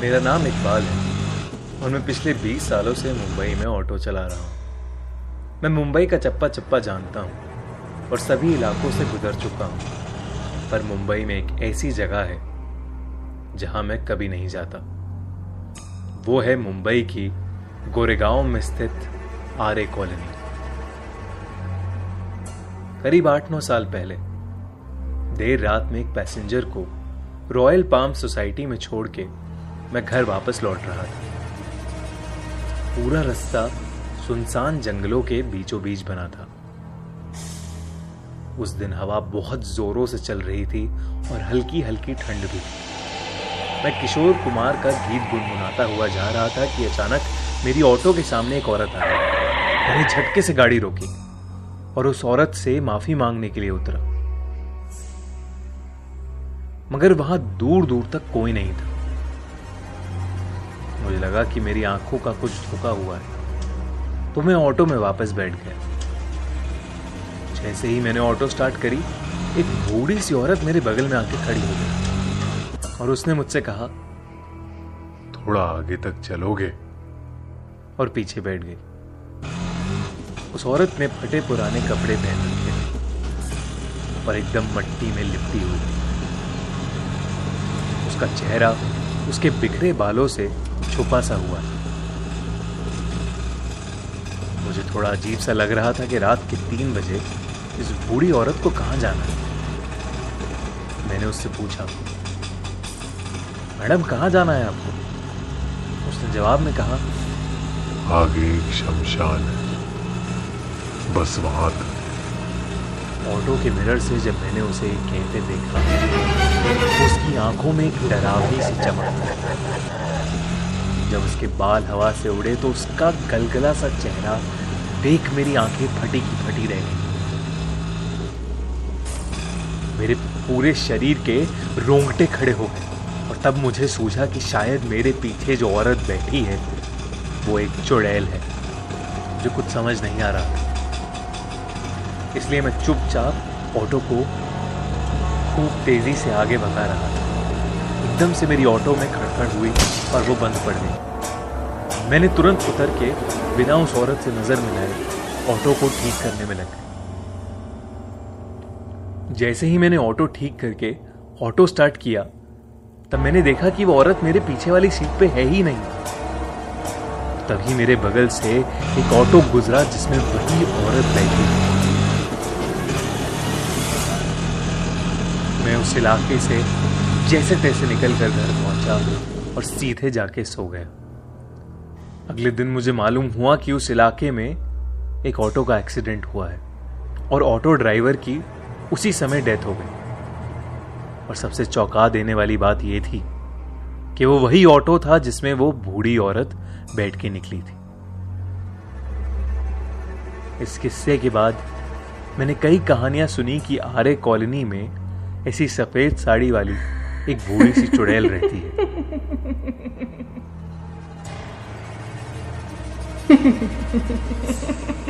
मेरा नाम इकबाल है और मैं पिछले 20 सालों से मुंबई में ऑटो चला रहा हूँ। मैं मुंबई का चप्पा चप्पा जानता हूँ और सभी इलाकों से गुजर चुका हूँ। पर मुंबई में एक ऐसी जगह है जहाँ मैं कभी नहीं जाता। वो है मुंबई की गोरेगांव में स्थित आरे कॉलोनी। करीब आठ नौ साल पहले, देर रात में एक पैसेंजर को रॉयल पाम सोसाइटी में छोड़ के मैं घर वापस लौट रहा था। पूरा रास्ता सुनसान जंगलों के बीचों बीच बना था। उस दिन हवा बहुत जोरों से चल रही थी और हल्की हल्की ठंड भी मैं किशोर कुमार का गीत गुनगुनाता हुआ जा रहा था कि अचानक मेरी ऑटो के सामने एक औरत आई। मैंने झटके से गाड़ी रोकी और उस औरत से माफ़ी मांगने के लिए उतरा। मगर वहाँ दूर दूर तक कोई नहीं था। मुझे लगा कि मेरी आँखों का कुछ धोखा हुआ है। तो मैं ऑटो में वापस बैठ गया। जैसे ही मैंने ऑटो स्टार्ट करी एक बूढ़ी सी औरत मेरे बगल में आके खड़ी हो गई और उसने मुझसे कहा थोड़ा आगे तक चलोगे? और पीछे बैठ गई। उस औरत ने फटे पुराने कपड़े पहन रखे और एकदम मट्टी में लिपटी हुई। उसका चेहरा उसके बिखरे बालों से छुपा सा हुआ। मुझे थोड़ा अजीब सा लग रहा था कि रात के तीन बजे इस बूढ़ी औरत को कहाँ जाना है। मैंने उससे पूछा मैडम कहाँ जाना है आपको? उसने जवाब में कहा आगे एक शमशान है बस वहाँ तक। ऑटो के मिरर से जब मैंने उसे कहते देखा उसकी आँखों में एक डरावनी सी चमक जब उसके बाल हवा से उड़े तो उसका गलगला सा चेहरा देख मेरी आँखें फटी की फटी रह गई। मेरे पूरे शरीर के रोंगटे खड़े हो गए और तब मुझे सूझा कि शायद मेरे पीछे जो औरत बैठी है, वो एक चुड़ैल है, जो कुछ समझ नहीं आ रहा। इसलिए मैं चुपचाप ऑटो को खूब तेज़ी से आगे भगा रहा था। एकदम से मेरी ऑटो में खड़खड़ हुई और वो बंद पड़ गई। मैंने तुरंत उतर के बिना उस औरत से नज़र मिलाए, ऑटो को ठीक करने में लग जैसे ही मैंने ऑटो ठीक करके ऑटो स्टार्ट किया, तब मैंने देखा कि वो औरत मेरे पीछे वाली सीट पे है ही नहीं। तभी मेरे बगल से एक ऑटो गुजरा जिसमें वही औरत बैठी। मैं उस इलाके से जैसे तैसे निकल कर घर पहुँचा और सीधे जाके सो गया अगले दिन मुझे मालूम हुआ कि उस इलाके में एक ऑटो का एक्सीडेंट हुआ है और ऑटो ड्राइवर की उसी समय डेथ हो गई। और सबसे चौंका देने वाली बात यह थी कि वो वही ऑटो था जिसमें वो बूढ़ी औरत बैठ के निकली थी। इस किस्से के बाद मैंने कई कहानियाँ सुनी कि आरे कॉलोनी में ऐसी सफ़ेद साड़ी वाली एक बूढ़ी सी चुड़ैल रहती है।